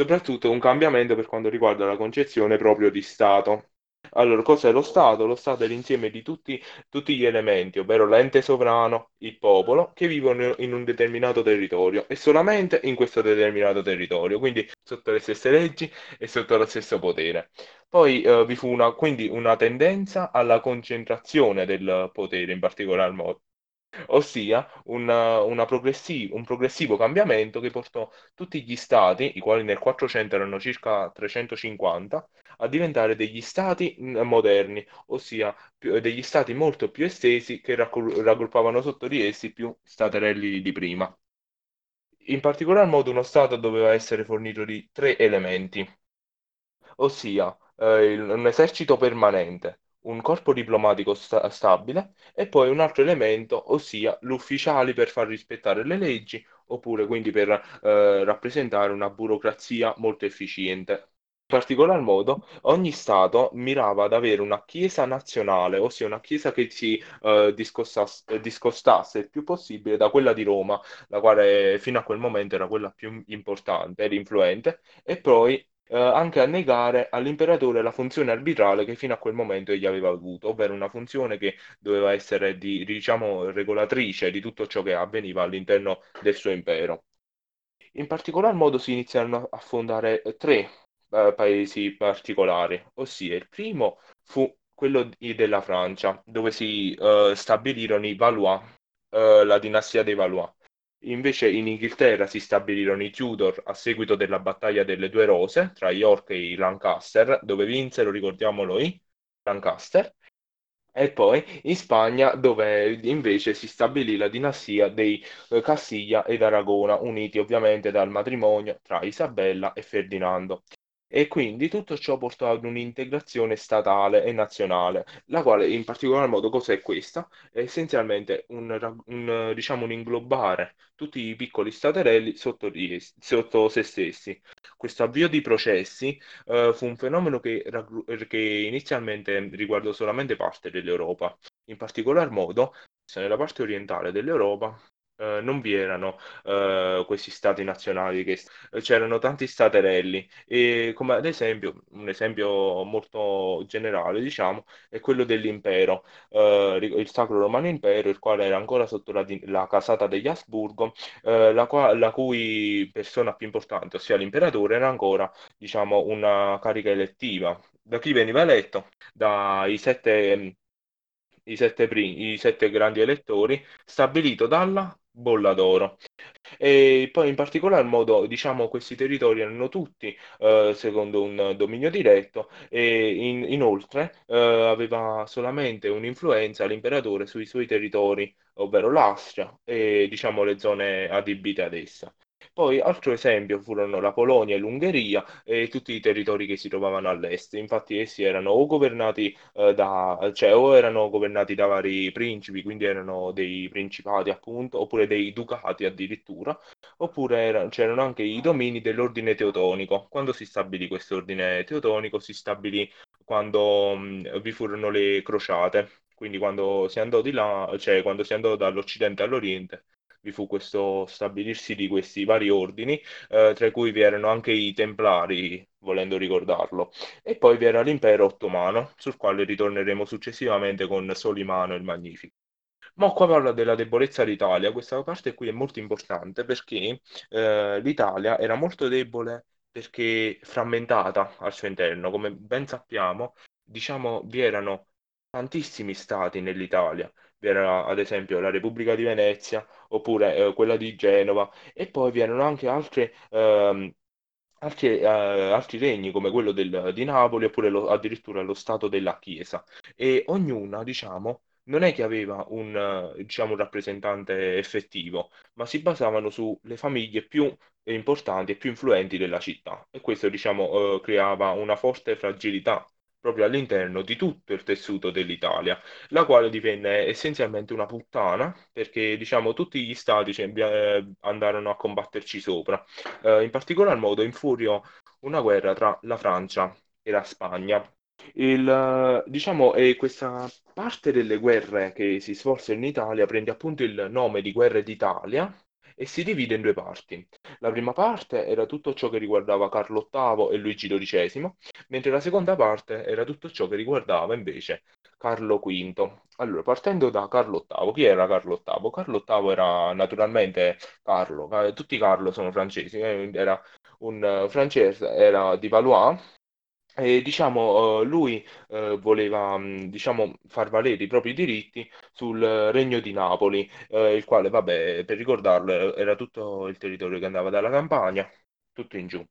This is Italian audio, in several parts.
soprattutto un cambiamento per quanto riguarda la concezione proprio di Stato. Allora, cos'è lo Stato? Lo Stato è l'insieme di tutti, tutti gli elementi, ovvero l'ente sovrano, il popolo, che vivono in un determinato territorio e solamente in questo determinato territorio, quindi sotto le stesse leggi e sotto lo stesso potere. Poi eh, vi fu una, quindi una tendenza alla concentrazione del potere in particolar modo ossia una, una progressi- un progressivo cambiamento che portò tutti gli stati, i quali nel 400 erano circa 350, a diventare degli stati mm, moderni, ossia più- degli stati molto più estesi che raccol- raggruppavano sotto di essi più staterelli di prima. In particolar modo uno stato doveva essere fornito di tre elementi, ossia eh, il- un esercito permanente, un corpo diplomatico sta- stabile e poi un altro elemento, ossia gli ufficiali per far rispettare le leggi, oppure quindi per eh, rappresentare una burocrazia molto efficiente. In particolar modo, ogni Stato mirava ad avere una chiesa nazionale, ossia una chiesa che si eh, discostasse il più possibile da quella di Roma, la quale fino a quel momento era quella più importante ed influente, e poi eh, anche a negare all'imperatore la funzione arbitrale che fino a quel momento egli aveva avuto, ovvero una funzione che doveva essere di, diciamo, regolatrice di tutto ciò che avveniva all'interno del suo impero. In particolar modo si iniziarono a fondare tre eh, paesi particolari, ossia il primo fu quello di- della Francia, dove si eh, stabilirono i Valois, eh, la dinastia dei Valois. Invece in Inghilterra si stabilirono i Tudor a seguito della battaglia delle due rose tra York e i Lancaster, dove vinsero, ricordiamolo, i Lancaster. E poi in Spagna, dove invece si stabilì la dinastia dei eh, Castiglia ed Aragona, uniti ovviamente dal matrimonio tra Isabella e Ferdinando. E quindi tutto ciò portò ad un'integrazione statale e nazionale, la quale in particolar modo cos'è questa? È essenzialmente un, un, diciamo, un inglobare tutti i piccoli staterelli sotto, sotto se stessi. Questo avvio di processi eh, fu un fenomeno che, che inizialmente riguardò solamente parte dell'Europa. In particolar modo, nella parte orientale dell'Europa eh, non vi erano eh, questi stati nazionali, che, c'erano tanti staterelli e come ad esempio, un esempio molto generale, diciamo, è quello dell'impero, eh, il Sacro Romano Impero, il quale era ancora sotto la, la casata degli Asburgo, eh, la, qua- la cui persona più importante, ossia l'imperatore, era ancora, diciamo, una carica elettiva. Da chi veniva eletto? Dai sette i sette, pri- i sette grandi elettori, stabilito dalla Bolla d'Oro. E poi in particolar modo, diciamo, questi territori erano tutti eh, secondo un dominio diretto e in- inoltre eh, aveva solamente un'influenza l'imperatore sui suoi territori, ovvero l'Austria e diciamo le zone adibite ad essa. Poi, altro esempio furono la Polonia e l'Ungheria e tutti i territori che si trovavano all'est. Infatti, essi erano o governati eh, da, cioè, o erano governati da vari principi, quindi erano dei principati, appunto, oppure dei ducati addirittura, oppure era- c'erano anche i domini dell'ordine teutonico. Quando si stabilì questo ordine teutonico, si stabilì quando mh, vi furono le crociate. Quindi quando si andò di là, cioè quando si andò dall'Occidente all'Oriente, vi fu questo stabilirsi di questi vari ordini, eh, tra cui vi erano anche i Templari, volendo ricordarlo, e poi vi era l'impero ottomano, sul quale ritorneremo successivamente con Solimano il Magnifico. Ma qua parla della debolezza d'Italia, questa parte qui è molto importante perché eh, l'Italia era molto debole perché frammentata al suo interno, come ben sappiamo, diciamo, vi erano tantissimi stati nell'Italia. Vi era ad esempio la Repubblica di Venezia oppure eh, quella di Genova e poi vi erano anche altre, ehm, altri, eh, altri regni come quello del- di Napoli oppure lo- addirittura lo Stato della Chiesa. E ognuna, diciamo, non è che aveva un, diciamo, un rappresentante effettivo, ma si basavano sulle famiglie più importanti e più influenti della città. E questo, diciamo, eh, creava una forte fragilità proprio all'interno di tutto il tessuto dell'Italia, la quale divenne essenzialmente una puttana perché, diciamo, tutti gli stati cioè, eh, andarono a combatterci sopra. Eh, in particolar modo infuriò una guerra tra la Francia e la Spagna. Il, eh, diciamo, e questa parte delle guerre che si svolsero in Italia prende appunto il nome di Guerre d'Italia e si divide in due parti. La prima parte era tutto ciò che riguardava Carlo VIII e Luigi XII, mentre la seconda parte era tutto ciò che riguardava invece Carlo V. Allora, partendo da Carlo VIII, chi era Carlo VIII? Carlo VIII era naturalmente Carlo, eh, tutti Carlo sono francesi, eh, era un eh, francese, era di Valois, e diciamo, eh, lui eh, voleva mh, diciamo, far valere i propri diritti sul Regno di Napoli, eh, il quale, vabbè, per ricordarlo, era tutto il territorio che andava dalla Campania, tutto in giù.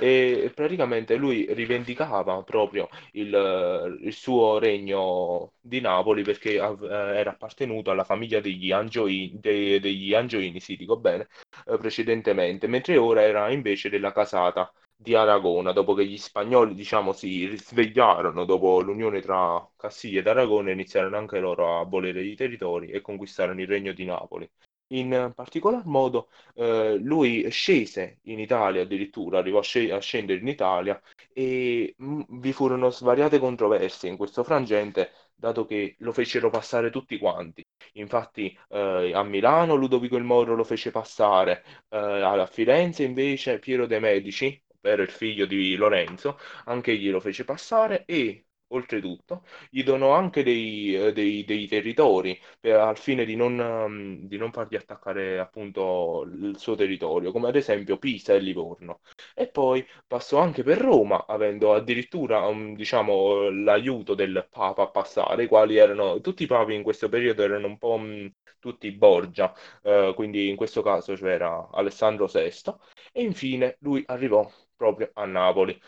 E praticamente lui rivendicava proprio il, il suo regno di Napoli perché av- eh, era appartenuto alla famiglia degli Angioini, de- degli Angioini, sì, dico bene, eh, precedentemente, mentre ora era invece della casata di Aragona, dopo che gli spagnoli, diciamo, si risvegliarono dopo l'unione tra Castiglia ed Aragona, iniziarono anche loro a volere i territori e conquistarono il regno di Napoli. In particolar modo, eh, lui scese in Italia addirittura, arrivò a, sce- a scendere in Italia e mh, vi furono svariate controversie in questo frangente, dato che lo fecero passare tutti quanti. Infatti, eh, a Milano Ludovico il Moro lo fece passare, eh, a Firenze invece Piero de' Medici ovvero il figlio di Lorenzo, anche egli lo fece passare e oltretutto gli donò anche dei, eh, dei- dei territori per- al fine di non, ehm, di non fargli attaccare appunto il suo territorio, come ad esempio Pisa e Livorno. E poi passò anche per Roma, avendo addirittura um, diciamo, l'aiuto del Papa a passare, i quali erano tutti i papi in questo periodo erano un po' mh, tutti Borgia, eh, quindi in questo caso c'era Alessandro VI, e infine lui arrivò proprio a Napoli.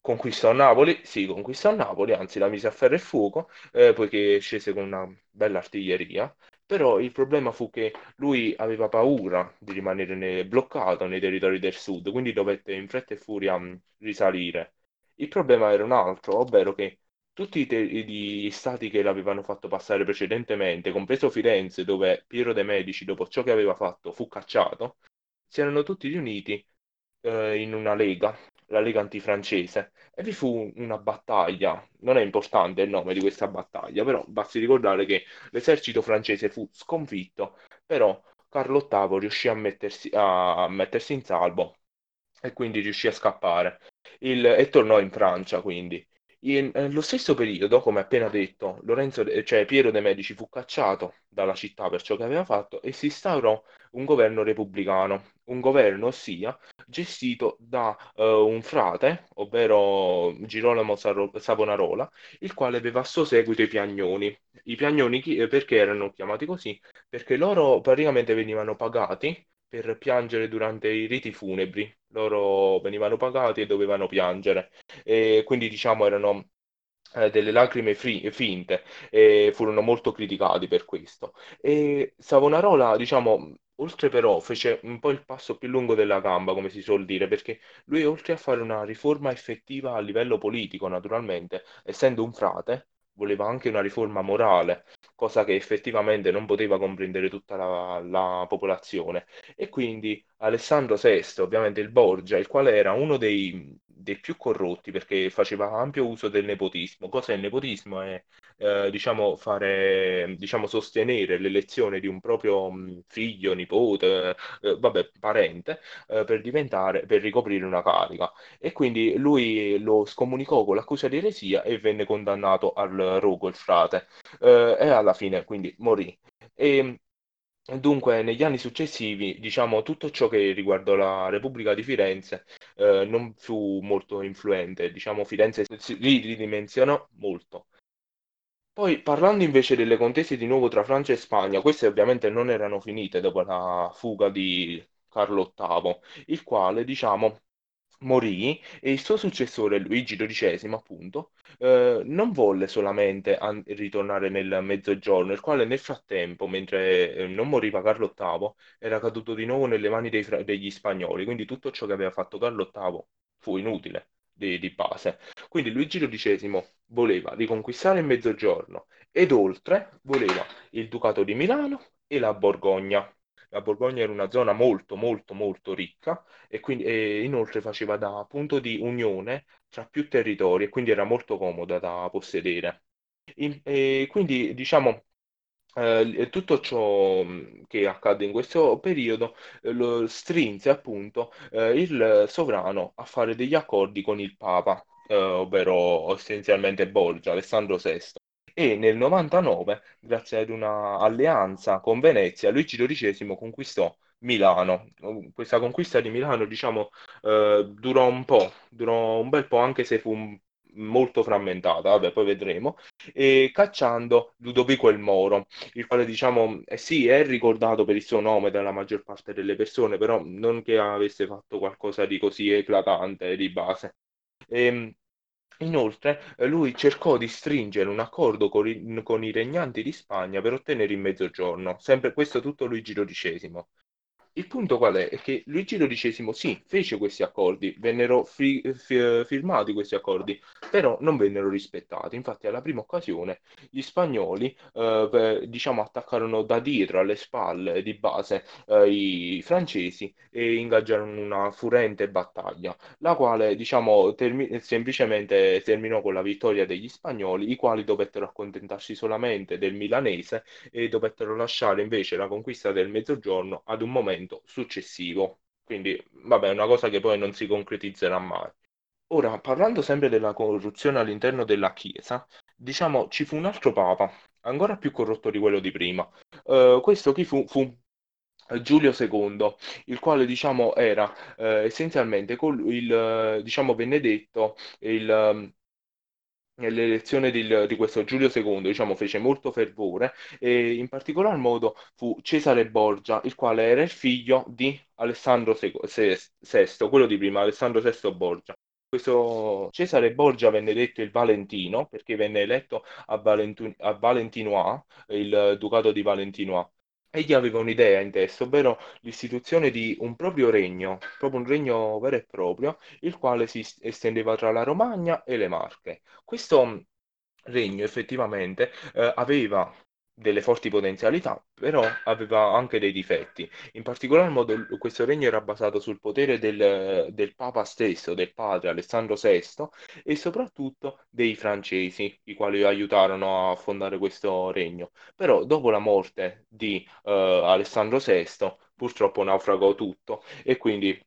Conquistò Napoli, sì, conquistò Napoli, anzi la mise a ferro e fuoco, eh, poiché scese con una bella artiglieria, però il problema fu che lui aveva paura di rimanere ne- bloccato nei territori del sud, quindi dovette in fretta e furia mh, risalire. Il problema era un altro, ovvero che tutti te- gli stati che l'avevano fatto passare precedentemente, compreso Firenze, dove Piero de' Medici, dopo ciò che aveva fatto, fu cacciato, si erano tutti riuniti eh, in una lega, la Lega antifrancese, e vi fu una battaglia. Non è importante il nome di questa battaglia, però basti ricordare che l'esercito francese fu sconfitto, però Carlo VIII riuscì a mettersi, a mettersi in salvo e quindi riuscì a scappare Il- e tornò in Francia, quindi. In, eh, lo stesso periodo, come appena detto, Lorenzo, de- cioè Piero de' Medici fu cacciato dalla città per ciò che aveva fatto e si instaurò un governo repubblicano, un governo ossia gestito da eh, un frate, ovvero Girolamo Savonarola, il quale aveva a suo seguito i Piagnoni. I Piagnoni chi- eh, perché erano chiamati così? Perché loro praticamente venivano pagati per piangere durante i riti funebri. Loro venivano pagati e dovevano piangere. E quindi, diciamo, erano eh, delle lacrime fri- finte e furono molto criticati per questo. E Savonarola, diciamo, oltre però fece un po' il passo più lungo della gamba, come si suol dire, perché lui oltre a fare una riforma effettiva a livello politico, naturalmente, essendo un frate, voleva anche una riforma morale, cosa che effettivamente non poteva comprendere tutta la, la popolazione. E quindi Alessandro VI, ovviamente il Borgia, il quale era uno dei, dei più corrotti perché faceva ampio uso del nepotismo. Cos'è il nepotismo? È, eh, diciamo, fare, diciamo, sostenere l'elezione di un proprio mh, figlio, nipote, eh, vabbè, parente, eh, per diventare, per ricoprire una carica. E quindi lui lo scomunicò con l'accusa di eresia e venne condannato al rogo, il frate, eh, e alla fine quindi morì. E, Dunque, negli anni successivi, diciamo, tutto ciò che riguardò la Repubblica di Firenze eh, non fu molto influente. Diciamo, Firenze si ridimensionò molto. Poi, parlando invece delle contese di nuovo tra Francia e Spagna, queste ovviamente non erano finite dopo la fuga di Carlo VIII, il quale, diciamo, morì e il suo successore, Luigi XII, appunto, eh, non volle solamente an- ritornare nel Mezzogiorno, il quale nel frattempo, mentre eh, non moriva Carlo VIII, era caduto di nuovo nelle mani fra- degli spagnoli, quindi tutto ciò che aveva fatto Carlo VIII fu inutile di, di base. Quindi Luigi XII voleva riconquistare il Mezzogiorno ed oltre voleva il Ducato di Milano e la Borgogna. La Borgogna era una zona molto, molto, molto ricca e, quindi, e inoltre faceva da punto di unione tra più territori e quindi era molto comoda da possedere. In- e quindi, diciamo, eh, tutto ciò mh, che accade in questo periodo eh, lo strinse appunto eh, il sovrano a fare degli accordi con il Papa, eh, ovvero essenzialmente Borgia, Alessandro VI. E nel 99, grazie ad una alleanza con Venezia, Luigi XII conquistò Milano. Questa conquista di Milano, diciamo, eh, durò un po', durò un bel po', anche se fu un- molto frammentata, vabbè, poi vedremo, e cacciando Ludovico il Moro, il quale, diciamo, eh sì, è ricordato per il suo nome dalla maggior parte delle persone, però non che avesse fatto qualcosa di così eclatante di base. Ehm, Inoltre, eh, lui cercò di stringere un accordo con i, con i regnanti di Spagna per ottenere il mezzogiorno, sempre questo tutto Luigi XII. Il punto qual è? È che Luigi XII sì, fece questi accordi, vennero fi- fi- firmati questi accordi, però non vennero rispettati. Infatti, alla prima occasione, gli spagnoli, eh, diciamo, attaccarono da dietro, alle spalle di base, eh, i francesi e ingaggiarono una furente battaglia, la quale, diciamo, termi- semplicemente terminò con la vittoria degli spagnoli, i quali dovettero accontentarsi solamente del milanese e dovettero lasciare invece la conquista del Mezzogiorno ad un momento successivo. Quindi, vabbè, è una cosa che poi non si concretizzerà mai. Ora, parlando sempre della corruzione all'interno della Chiesa, diciamo ci fu un altro papa, ancora più corrotto di quello di prima. Eh, questo chi fu? Fu Giulio II, il quale diciamo era eh, essenzialmente col- il, eh, diciamo, Benedetto, il, ehm, L'elezione del- di questo Giulio II, diciamo, fece molto fervore e in particolar modo fu Cesare Borgia, il quale era il figlio di Alessandro VI, quello di prima, Alessandro VI Borgia. Questo Cesare Borgia venne detto il Valentino perché venne eletto a, Valentu- a Valentinois, il ducato di Valentinois. Egli aveva un'idea in testa, ovvero l'istituzione di un proprio regno, proprio un regno vero e proprio, il quale si estendeva tra la Romagna e le Marche. Questo mh, regno effettivamente eh, aveva delle forti potenzialità, però aveva anche dei difetti. In particolar modo questo regno era basato sul potere del, del Papa stesso, del padre Alessandro VI e soprattutto dei francesi, i quali aiutarono a fondare questo regno. Però dopo la morte di eh, Alessandro VI, purtroppo naufragò tutto e quindi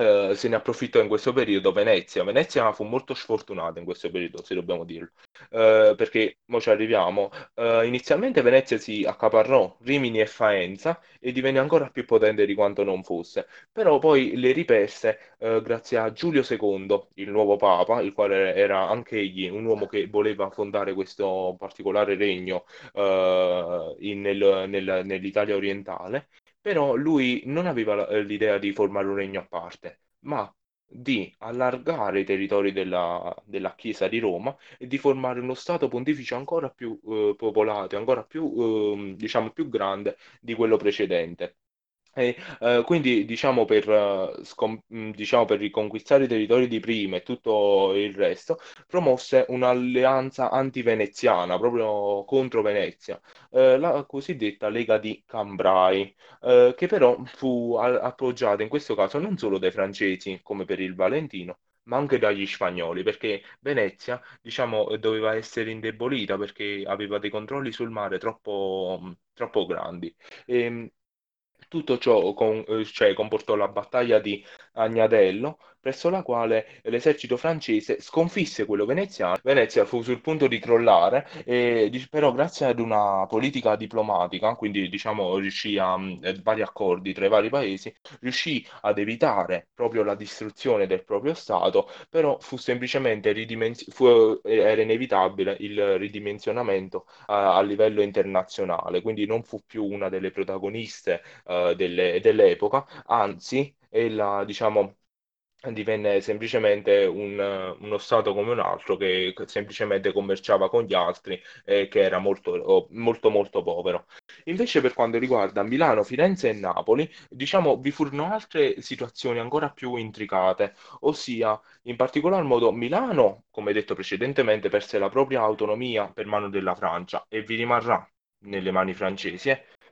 eh, se ne approfittò in questo periodo Venezia. Venezia fu molto sfortunata in questo periodo, se dobbiamo dirlo, Eh, perché mo ci arriviamo. Eh, inizialmente Venezia si accaparrò Rimini e Faenza e divenne ancora più potente di quanto non fosse, però poi le riperse eh, grazie a Giulio II, il nuovo papa, il quale era anche egli un uomo che voleva fondare questo particolare regno eh, in- nel- nel- nell'Italia orientale. Però lui non aveva eh, l'idea di formare un regno a parte, ma di allargare i territori della, della Chiesa di Roma e di formare uno Stato pontificio ancora più eh, popolato, ancora più, ehm, diciamo, più grande di quello precedente. E, eh, quindi, diciamo per, eh, scom- mh, diciamo, per riconquistare i territori di prima e tutto il resto, promosse un'alleanza anti-veneziana, proprio contro Venezia, eh, la cosiddetta Lega di Cambrai, eh, che però fu a- appoggiata in questo caso non solo dai francesi, come per il Valentino, ma anche dagli spagnoli, perché Venezia, diciamo, doveva essere indebolita perché aveva dei controlli sul mare troppo, mh, troppo grandi. E, tutto ciò con- eh, cioè, comportò la battaglia di Agnadello, presso la quale l'esercito francese sconfisse quello veneziano. Venezia fu sul punto di crollare, e, però grazie ad una politica diplomatica, quindi diciamo riuscì a mh, eh, vari accordi tra i vari paesi, riuscì ad evitare proprio la distruzione del proprio Stato, però fu semplicemente ridimenzionato, era inevitabile il ridimensionamento a a livello internazionale, quindi non fu più una delle protagoniste eh, delle- dell'epoca, anzi, ella, diciamo, divenne semplicemente un, uno stato come un altro che semplicemente commerciava con gli altri e che era molto, molto, molto povero. Invece, per quanto riguarda Milano, Firenze e Napoli, diciamo, vi furono altre situazioni ancora più intricate, ossia, in particolar modo, Milano, come detto precedentemente, perse la propria autonomia per mano della Francia e vi rimarrà nelle mani francesi,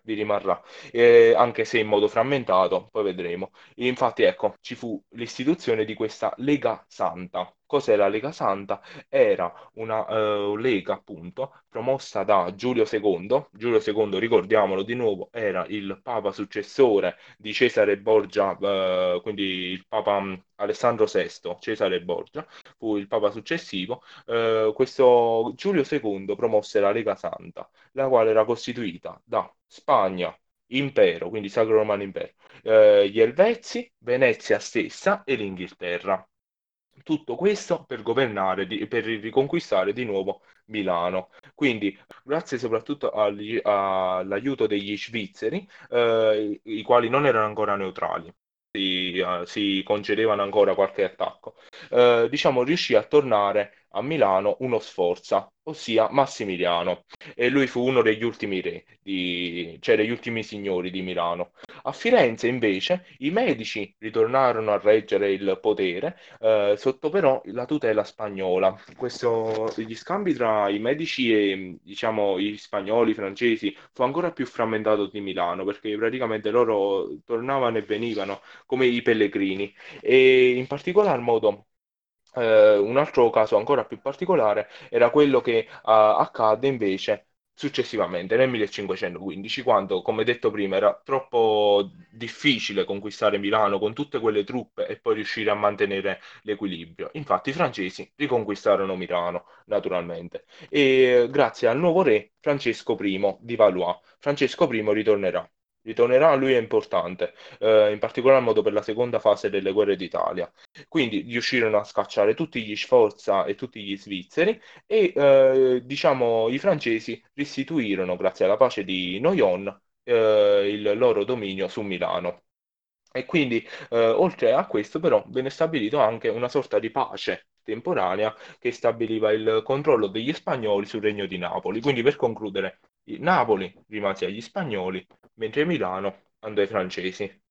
vi rimarrà eh, anche se in modo frammentato, poi vedremo. Infatti, ecco, ci fu l'istituzione di questa Lega Santa. Cos'è la Lega Santa? Era una eh, lega, appunto, promossa da Giulio II. Giulio II, ricordiamolo di nuovo, era il papa successore di Cesare Borgia, eh, quindi il papa mh, Alessandro VI, Cesare Borgia, fu il papa successivo. Eh, questo Giulio II promosse la Lega Santa, la quale era costituita da Spagna, Impero, quindi Sacro Romano Impero, eh, gli Elvezi, Venezia stessa e l'Inghilterra. Tutto questo per governare, di- per riconquistare di nuovo Milano. Quindi, grazie soprattutto agli- all'aiuto degli svizzeri, eh, i i quali non erano ancora neutrali, si, eh, si concedevano ancora qualche attacco, eh, diciamo, riuscì a tornare a Milano uno Sforza, ossia Massimiliano, e lui fu uno degli ultimi re, di- cioè degli ultimi signori di Milano. A Firenze, invece, i medici ritornarono a reggere il potere, eh, sotto però la tutela spagnola. Questo, gli scambi tra i medici e, diciamo, i spagnoli, i francesi, fu ancora più frammentato di Milano, perché praticamente loro tornavano e venivano come i pellegrini. E in particolar modo eh, un altro caso ancora più particolare era quello che eh, accadde invece successivamente nel 1515, quando, come detto prima, era troppo difficile conquistare Milano con tutte quelle truppe e poi riuscire a mantenere l'equilibrio. Infatti i francesi riconquistarono Milano, naturalmente, e grazie al nuovo re Francesco I di Valois, Francesco I ritornerà. Ritornerà, lui è importante, eh, in particolar modo per la seconda fase delle guerre d'Italia. Quindi riuscirono a scacciare tutti gli Sforza e tutti gli svizzeri e eh, diciamo i francesi restituirono, grazie alla pace di Noyon, eh, il loro dominio su Milano. E quindi, eh, oltre a questo, però, venne stabilito anche una sorta di pace temporanea che stabiliva il controllo degli spagnoli sul regno di Napoli. Quindi, per concludere, Napoli rimase agli spagnoli, mentre Milano andò ai francesi.